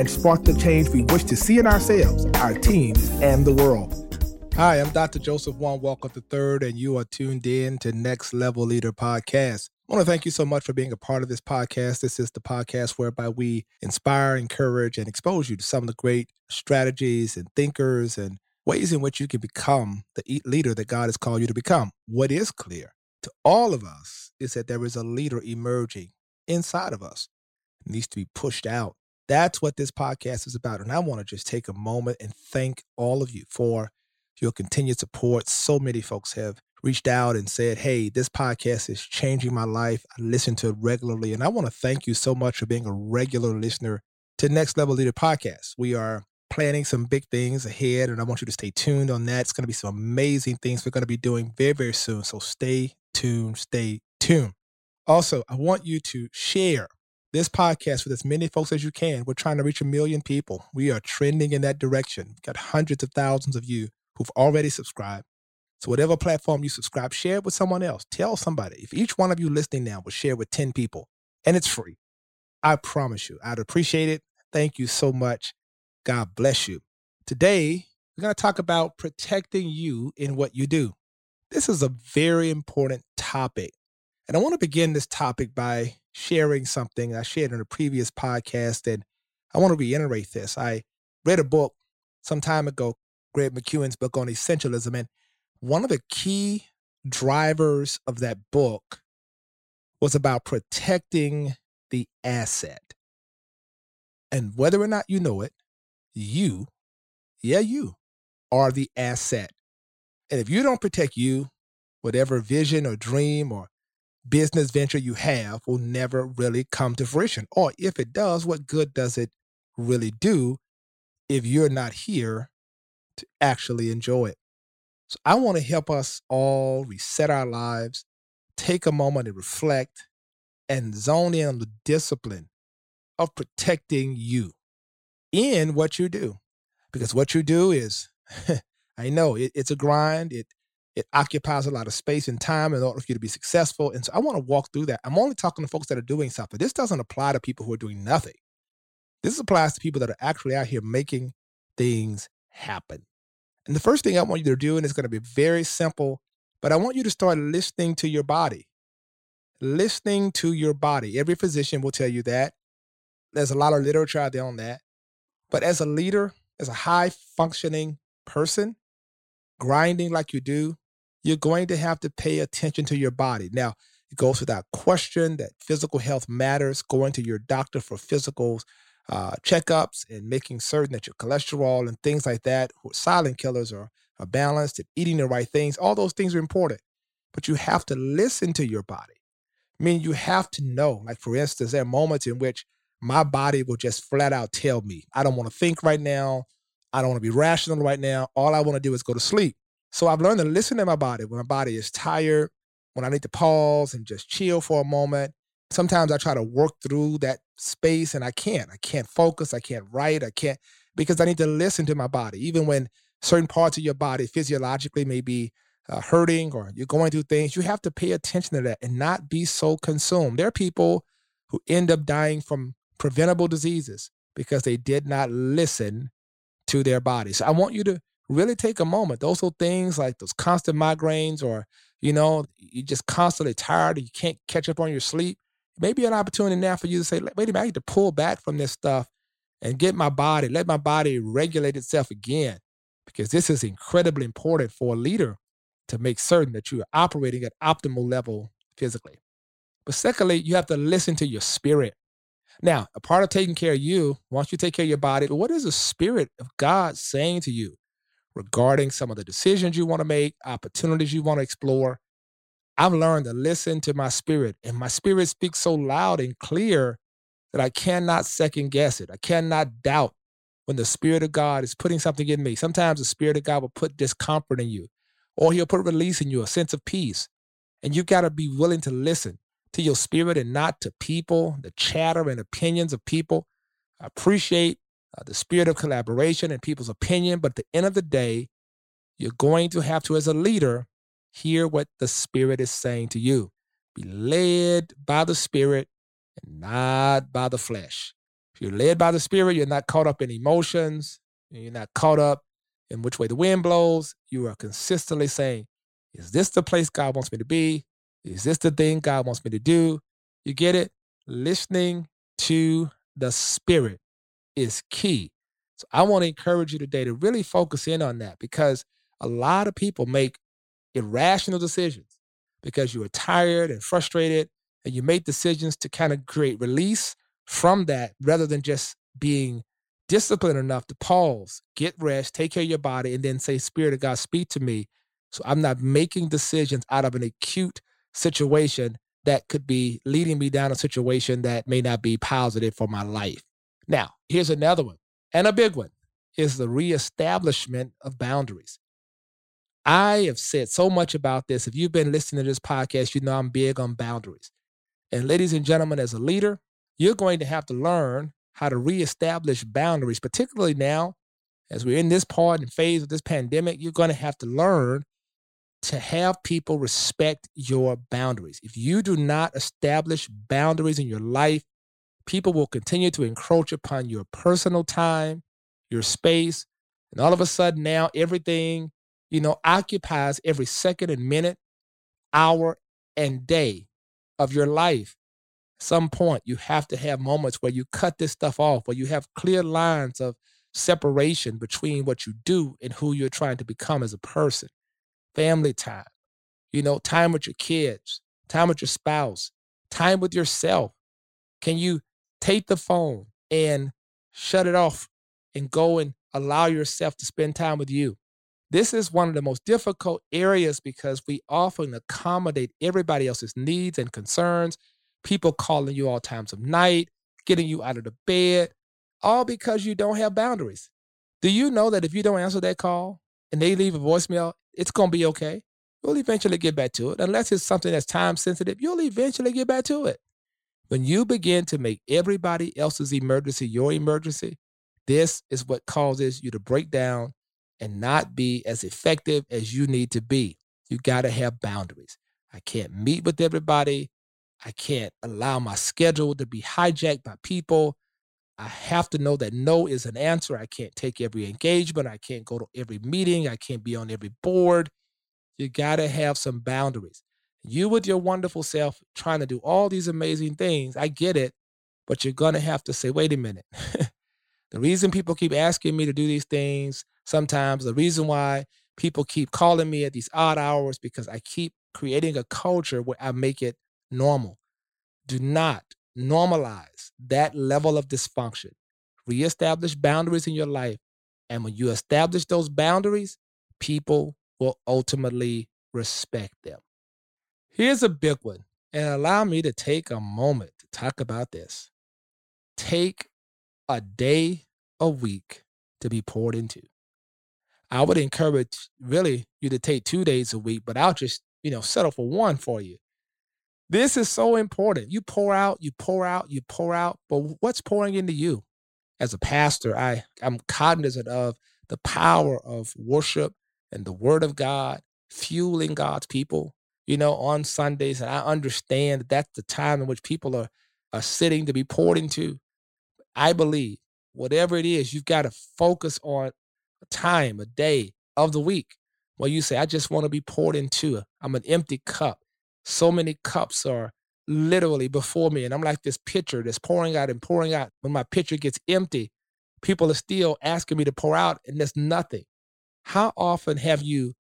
and spark the change we wish to see in ourselves, our teams, and the world. Hi, I'm Dr. Joseph Warren Walker III, and you are tuned in to Next Level Leader Podcast. I want to thank you so much for being a part of this podcast. This is the podcast whereby we inspire, encourage, and expose you to some of the great strategies and thinkers and ways in which you can become the leader that God has called you to become. What is clear to all of us is that there is a leader emerging inside of us. It needs to be pushed out. That's what this podcast is about. And I want to just take a moment and thank all of you for your continued support. So many folks have reached out and said, Hey, this podcast is changing my life. I listen to it regularly. And I want to thank you so much for being a regular listener to Next Level Leader Podcast. We are planning some big things ahead, and I want you to stay tuned on that. It's going to be some amazing things we're going to be doing very, very soon. So stay tuned, stay tuned. Also, I want you to share this podcast with as many folks as you can. We're trying to reach a million people. We are trending in that direction. We've got hundreds of thousands of you who've already subscribed. So, whatever platform you subscribe, share it with someone else. Tell somebody. If each one of you listening now will share with 10 people, and it's free, I promise you, I'd appreciate it. Thank you so much. God bless you. Today, we're going to talk about protecting you in what you do. This is a very important topic. And I want to begin this topic by sharing something I shared in a previous podcast. And I want to reiterate this. I read a book some time ago, Greg McKeown's book on essentialism. And one of the key drivers of that book was about protecting the asset. And whether or not you know it, you, yeah, you are the asset. And if you don't protect you, whatever vision or dream or business venture you have will never really come to fruition. Or if it does, what good does it really do if you're not here to actually enjoy it? So I want to help us all reset our lives, take a moment to reflect, and zone in on the discipline of protecting you in what you do. Because what you do is, I know it, it's a grind. It it occupies a lot of space and time in order for you to be successful. And so I want to walk through that. I'm only talking to folks that are doing something. This doesn't apply to people who are doing nothing. This applies to people that are actually out here making things happen. And the first thing I want you to do, and it's going to be very simple, but I want you to start listening to your body. Listening to your body. Every physician will tell you that. There's a lot of literature out there on that. But as a leader, as a high functioning person, grinding like you do, you're going to have to pay attention to your body. Now, it goes without question that physical health matters, going to your doctor for physicals, uh, checkups, and making certain that your cholesterol and things like that, silent killers, are, are balanced and eating the right things. All those things are important. But you have to listen to your body. I mean, you have to know. Like, for instance, there are moments in which my body will just flat out tell me, I don't want to think right now. I don't want to be rational right now. All I want to do is go to sleep. So I've learned to listen to my body when my body is tired, when I need to pause and just chill for a moment. Sometimes I try to work through that space and I can't. I can't focus. I can't write. I can't because I need to listen to my body. Even when certain parts of your body physiologically may be uh, hurting or you're going through things, you have to pay attention to that and not be so consumed. There are people who end up dying from preventable diseases because they did not listen to their body. So I want you to really take a moment. Those are things like those constant migraines or, you know, you're just constantly tired you can't catch up on your sleep. Maybe an opportunity now for you to say, wait a minute, I need to pull back from this stuff and get my body, let my body regulate itself again. Because this is incredibly important for a leader to make certain that you are operating at optimal level physically. But secondly, you have to listen to your spirit. Now, a part of taking care of you, once you take care of your body, what is the spirit of God saying to you? Regarding some of the decisions you want to make, opportunities you want to explore. I've learned to listen to my spirit, and my spirit speaks so loud and clear that I cannot second guess it. I cannot doubt when the Spirit of God is putting something in me. Sometimes the Spirit of God will put discomfort in you, or He'll put release in you, a sense of peace. And you got to be willing to listen to your spirit and not to people, the chatter and opinions of people. I appreciate uh, the spirit of collaboration and people's opinion, but at the end of the day, you're going to have to, as a leader, hear what the Spirit is saying to you. Be led by the Spirit and not by the flesh. If you're led by the Spirit, you're not caught up in emotions, you're not caught up in which way the wind blows. You are consistently saying, Is this the place God wants me to be? Is this the thing God wants me to do? You get it? Listening to the Spirit is key. So I want to encourage you today to really focus in on that because a lot of people make irrational decisions because you are tired and frustrated and you make decisions to kind of create release from that rather than just being disciplined enough to pause, get rest, take care of your body, and then say, Spirit of God, speak to me. So I'm not making decisions out of an acute situation that could be leading me down a situation that may not be positive for my life. Now, here's another one, and a big one is the reestablishment of boundaries. I have said so much about this. If you've been listening to this podcast, you know I'm big on boundaries. And ladies and gentlemen, as a leader, you're going to have to learn how to reestablish boundaries, particularly now as we're in this part and phase of this pandemic. You're going to have to learn to have people respect your boundaries. If you do not establish boundaries in your life, people will continue to encroach upon your personal time, your space, and all of a sudden now everything you know, occupies every second and minute, hour, and day of your life. some point, you have to have moments where you cut this stuff off, where you have clear lines of separation between what you do and who you're trying to become as a person. Family time, you know, time with your kids, time with your spouse, time with yourself. Can you take the phone and shut it off and go and allow yourself to spend time with you? This is one of the most difficult areas because we often accommodate everybody else's needs and concerns. People calling you all times of night, getting you out of the bed, all because you don't have boundaries. Do you know that if you don't answer that call and they leave a voicemail, it's going to be okay? You'll eventually get back to it. Unless it's something that's time sensitive, you'll eventually get back to it. When you begin to make everybody else's emergency your emergency, this is what causes you to break down and not be as effective as you need to be. You got to have boundaries. I can't meet with everybody. I can't allow my schedule to be hijacked by people. I have to know that no is an answer. I can't take every engagement. I can't go to every meeting. I can't be on every board. You got to have some boundaries. You, with your wonderful self, trying to do all these amazing things, I get it, but you're going to have to say, wait a minute. the reason people keep asking me to do these things, sometimes the reason why people keep calling me at these odd hours because I keep creating a culture where I make it normal. Do not normalize that level of dysfunction. Reestablish boundaries in your life. And when you establish those boundaries, people will ultimately respect them. Here's a big one, and allow me to take a moment to talk about this. Take a day a week to be poured into. I would encourage really you to take two days a week, but I'll just, you know, settle for one for you. This is so important. You pour out, you pour out, you pour out, but what's pouring into you? As a pastor, I, I'm cognizant of the power of worship and the word of God fueling God's people, you know, on Sundays. And I understand that that's the time in which people are, are sitting to be poured into. I believe whatever it is, you've got to focus on a time, a day of the week where you say, I just want to be poured into. I'm an empty cup. So many cups are literally before me. And I'm like this pitcher that's pouring out and pouring out. When my pitcher gets empty, people are still asking me to pour out, and there's nothing. How often have you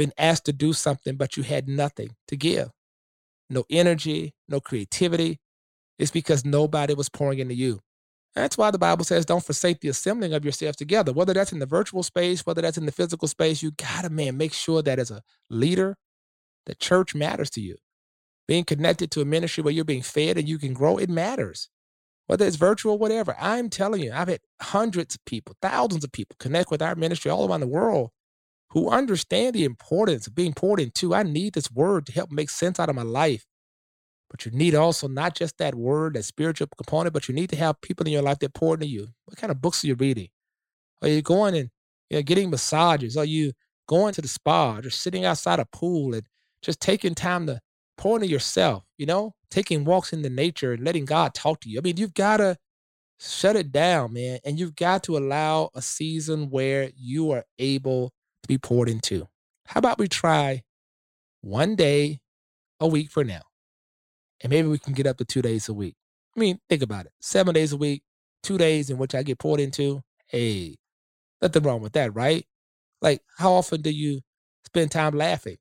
been asked to do something, but you had nothing to give? No energy, no creativity. It's because nobody was pouring into you. That's why the Bible says don't forsake the assembling of yourselves together. Whether that's in the virtual space, whether that's in the physical space, you gotta, man, make sure that as a leader, the church matters to you. Being connected to a ministry where you're being fed and you can grow, it matters. whether it's virtual, whatever. I'm telling you, I've had hundreds of people, thousands of people connect with our ministry all around the world who understand the importance of being poured into. I need this word to help make sense out of my life. But you need also not just that word, that spiritual component, but you need to have people in your life that pour into you. What kind of books are you reading? Are you going and you know, getting massages? Are you going to the spa or sitting outside a pool and just taking time to pour into yourself, you know, taking walks in the nature and letting God talk to you. I mean, you've got to shut it down, man. And you've got to allow a season where you are able to be poured into. How about we try one day a week for now? And maybe we can get up to two days a week. I mean, think about it seven days a week, two days in which I get poured into. Hey, nothing wrong with that, right? Like, how often do you spend time laughing?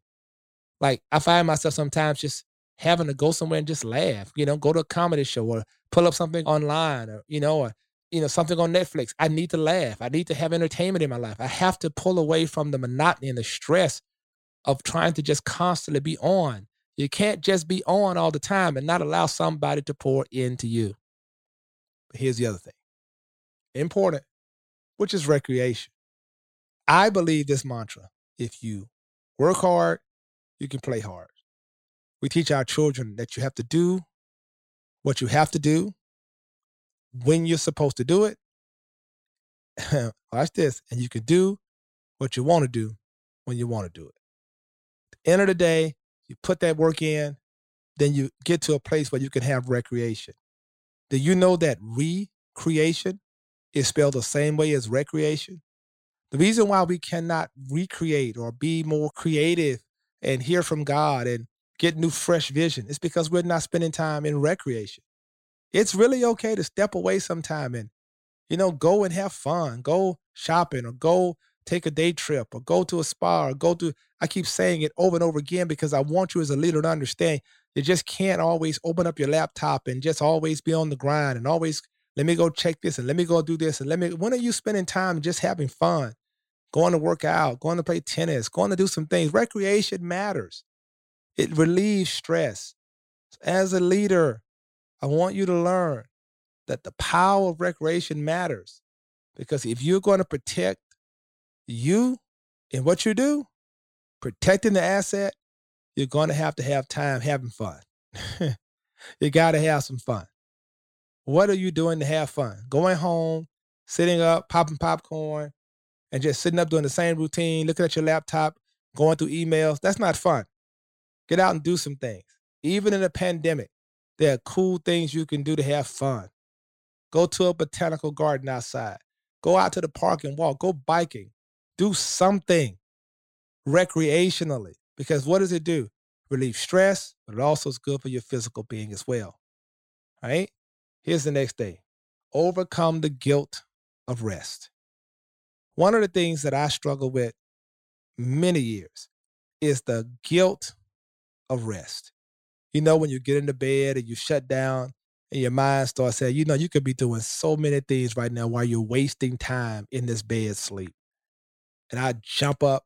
Like, I find myself sometimes just having to go somewhere and just laugh, you know, go to a comedy show or pull up something online or, you know, or, you know, something on Netflix. I need to laugh. I need to have entertainment in my life. I have to pull away from the monotony and the stress of trying to just constantly be on. You can't just be on all the time and not allow somebody to pour into you. But here's the other thing important, which is recreation. I believe this mantra if you work hard, you can play hard. We teach our children that you have to do what you have to do when you're supposed to do it. Watch this. And you can do what you want to do when you want to do it. At the end of the day, you put that work in, then you get to a place where you can have recreation. Do you know that recreation is spelled the same way as recreation? The reason why we cannot recreate or be more creative and hear from God and get new, fresh vision is because we're not spending time in recreation. It's really okay to step away sometime and, you know, go and have fun, go shopping or go take a day trip or go to a spa or go to, I keep saying it over and over again because I want you as a leader to understand you just can't always open up your laptop and just always be on the grind and always let me go check this and let me go do this and let me when are you spending time just having fun going to work out, going to play tennis, going to do some things. Recreation matters, it relieves stress. As a leader, I want you to learn that the power of recreation matters because if you're going to protect you and what you do, protecting the asset, you're going to have to have time having fun. you got to have some fun. What are you doing to have fun? Going home, sitting up, popping popcorn, and just sitting up doing the same routine, looking at your laptop, going through emails. That's not fun. Get out and do some things. Even in a pandemic, there are cool things you can do to have fun. Go to a botanical garden outside. Go out to the park and walk. Go biking. Do something recreationally. Because what does it do? Relieve stress, but it also is good for your physical being as well. All right? Here's the next thing overcome the guilt of rest. One of the things that I struggle with many years is the guilt of rest. You know, when you get into bed and you shut down and your mind starts saying, you know, you could be doing so many things right now while you're wasting time in this bed sleep. And I jump up,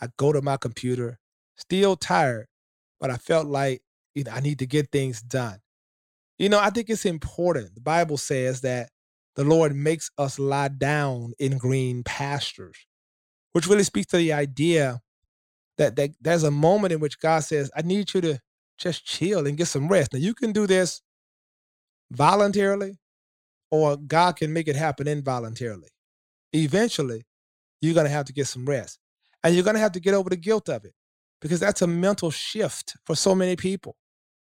I go to my computer, still tired, but I felt like you know, I need to get things done. You know, I think it's important. The Bible says that the Lord makes us lie down in green pastures, which really speaks to the idea that, that there's a moment in which God says, I need you to just chill and get some rest. Now, you can do this voluntarily, or God can make it happen involuntarily. Eventually, you're going to have to get some rest. And you're going to have to get over the guilt of it because that's a mental shift for so many people.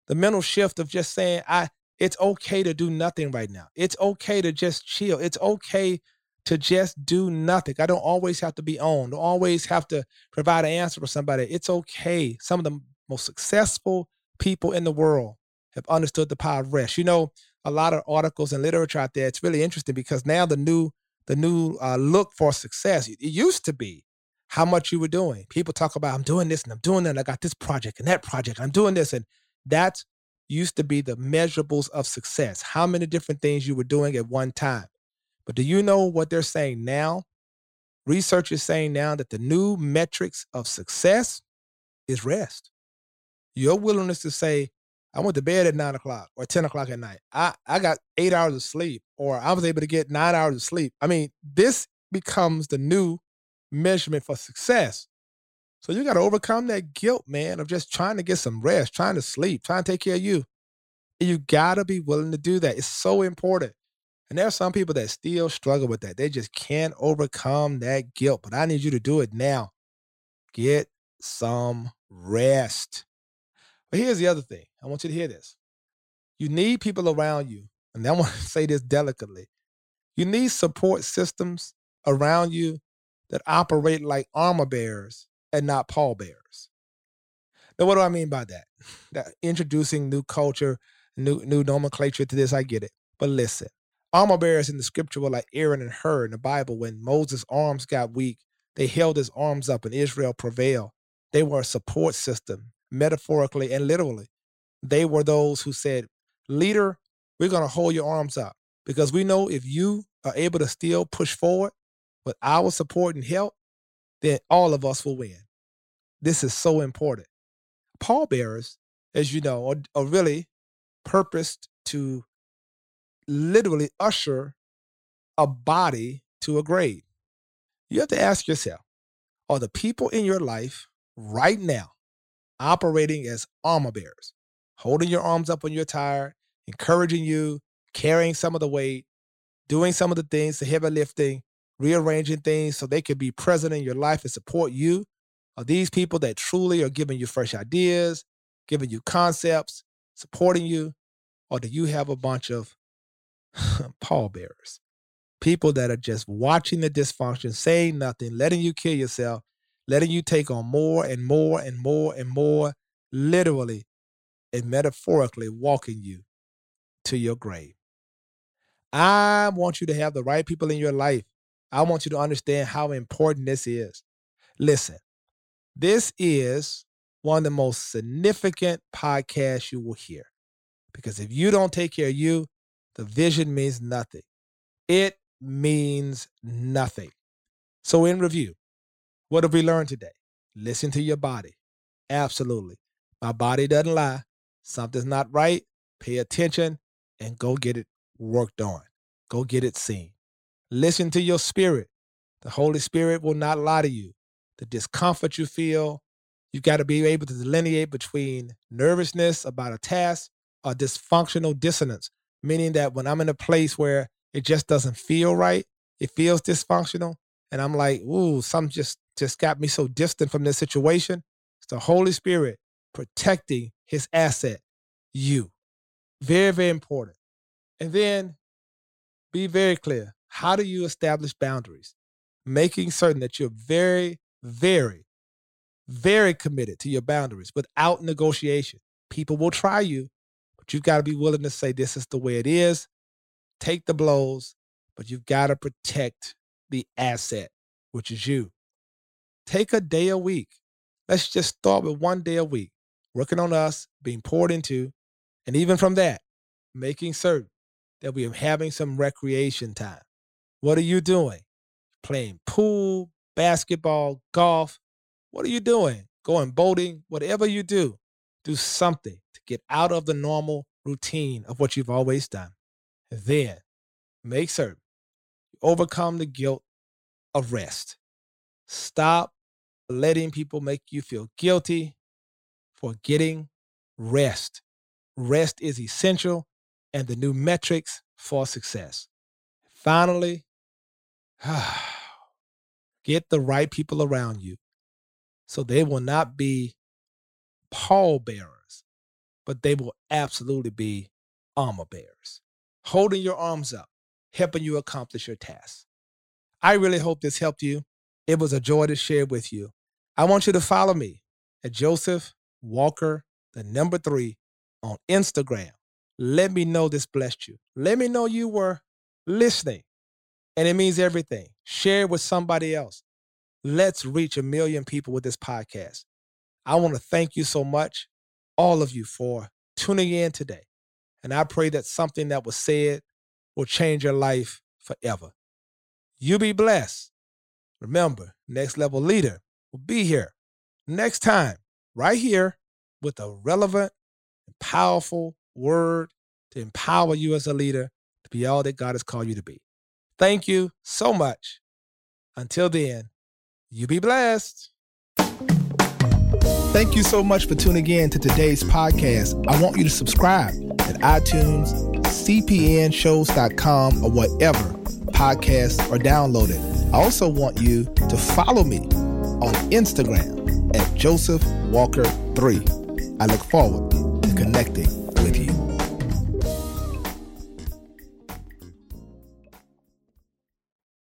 The mental shift of just saying, I, it's okay to do nothing right now. It's okay to just chill. It's okay to just do nothing. I don't always have to be on, don't always have to provide an answer for somebody. It's okay. Some of the most successful people in the world have understood the power of rest. You know, a lot of articles and literature out there. It's really interesting because now the new the new uh, look for success. It used to be how much you were doing. People talk about I'm doing this and I'm doing that. And I got this project and that project. I'm doing this and that's used to be the measurables of success, how many different things you were doing at one time. But do you know what they're saying now? Research is saying now that the new metrics of success is rest. Your willingness to say, I went to bed at nine o'clock or 10 o'clock at night. I, I got eight hours of sleep, or I was able to get nine hours of sleep. I mean, this becomes the new measurement for success. So you got to overcome that guilt, man, of just trying to get some rest, trying to sleep, trying to take care of you. And you got to be willing to do that. It's so important. And there are some people that still struggle with that. They just can't overcome that guilt. But I need you to do it now. Get some rest. But here's the other thing I want you to hear this. You need people around you, and I want to say this delicately. You need support systems around you that operate like armor bearers and not pallbearers. Now, what do I mean by that? that introducing new culture, new new nomenclature to this, I get it. But listen, armor bearers in the scripture were like Aaron and Hur in the Bible. When Moses' arms got weak, they held his arms up and Israel prevailed. They were a support system, metaphorically and literally. They were those who said, Leader, we're going to hold your arms up because we know if you are able to still push forward with our support and help, then all of us will win. This is so important. Pallbearers, as you know, are, are really purposed to literally usher a body to a grave. You have to ask yourself are the people in your life right now operating as armor bearers, holding your arms up when you're tired, encouraging you, carrying some of the weight, doing some of the things, the heavy lifting, rearranging things so they can be present in your life and support you? Are these people that truly are giving you fresh ideas, giving you concepts, supporting you? Or do you have a bunch of pallbearers? People that are just watching the dysfunction, saying nothing, letting you kill yourself, letting you take on more and more and more and more, literally and metaphorically walking you to your grave. I want you to have the right people in your life. I want you to understand how important this is. Listen, this is one of the most significant podcasts you will hear because if you don't take care of you, the vision means nothing. It means nothing. So, in review, what have we learned today? Listen to your body. Absolutely. My body doesn't lie. Something's not right. Pay attention and go get it worked on. Go get it seen. Listen to your spirit. The Holy Spirit will not lie to you. The discomfort you feel, you've got to be able to delineate between nervousness about a task or dysfunctional dissonance, meaning that when I'm in a place where it just doesn't feel right, it feels dysfunctional, and I'm like, ooh, something just just got me so distant from this situation. It's the Holy Spirit protecting his asset, you. Very, very important. And then be very clear. How do you establish boundaries? Making certain that you're very, very, very committed to your boundaries without negotiation. People will try you, but you've got to be willing to say, this is the way it is. Take the blows, but you've got to protect the asset, which is you. Take a day a week. Let's just start with one day a week, working on us, being poured into, and even from that, making certain that we are having some recreation time. What are you doing? Playing pool, basketball, golf. What are you doing? Going boating, whatever you do, do something to get out of the normal routine of what you've always done. And then make certain you overcome the guilt of rest. Stop letting people make you feel guilty for getting rest. Rest is essential and the new metrics for success. Finally, get the right people around you so they will not be pallbearers, but they will absolutely be armor bearers, holding your arms up, helping you accomplish your tasks. I really hope this helped you. It was a joy to share with you. I want you to follow me at Joseph Walker, the number three, on Instagram. Let me know this blessed you. Let me know you were listening. And it means everything. Share with somebody else. Let's reach a million people with this podcast. I want to thank you so much, all of you, for tuning in today. And I pray that something that was said will change your life forever. You be blessed. Remember, next level leader will be here next time, right here, with a relevant and powerful word to empower you as a leader to be all that God has called you to be. Thank you so much. Until then, you be blessed. Thank you so much for tuning in to today's podcast. I want you to subscribe at iTunes, cpnshows.com, or whatever podcasts are downloaded. I also want you to follow me on Instagram at Joseph Walker 3. I look forward to connecting with you.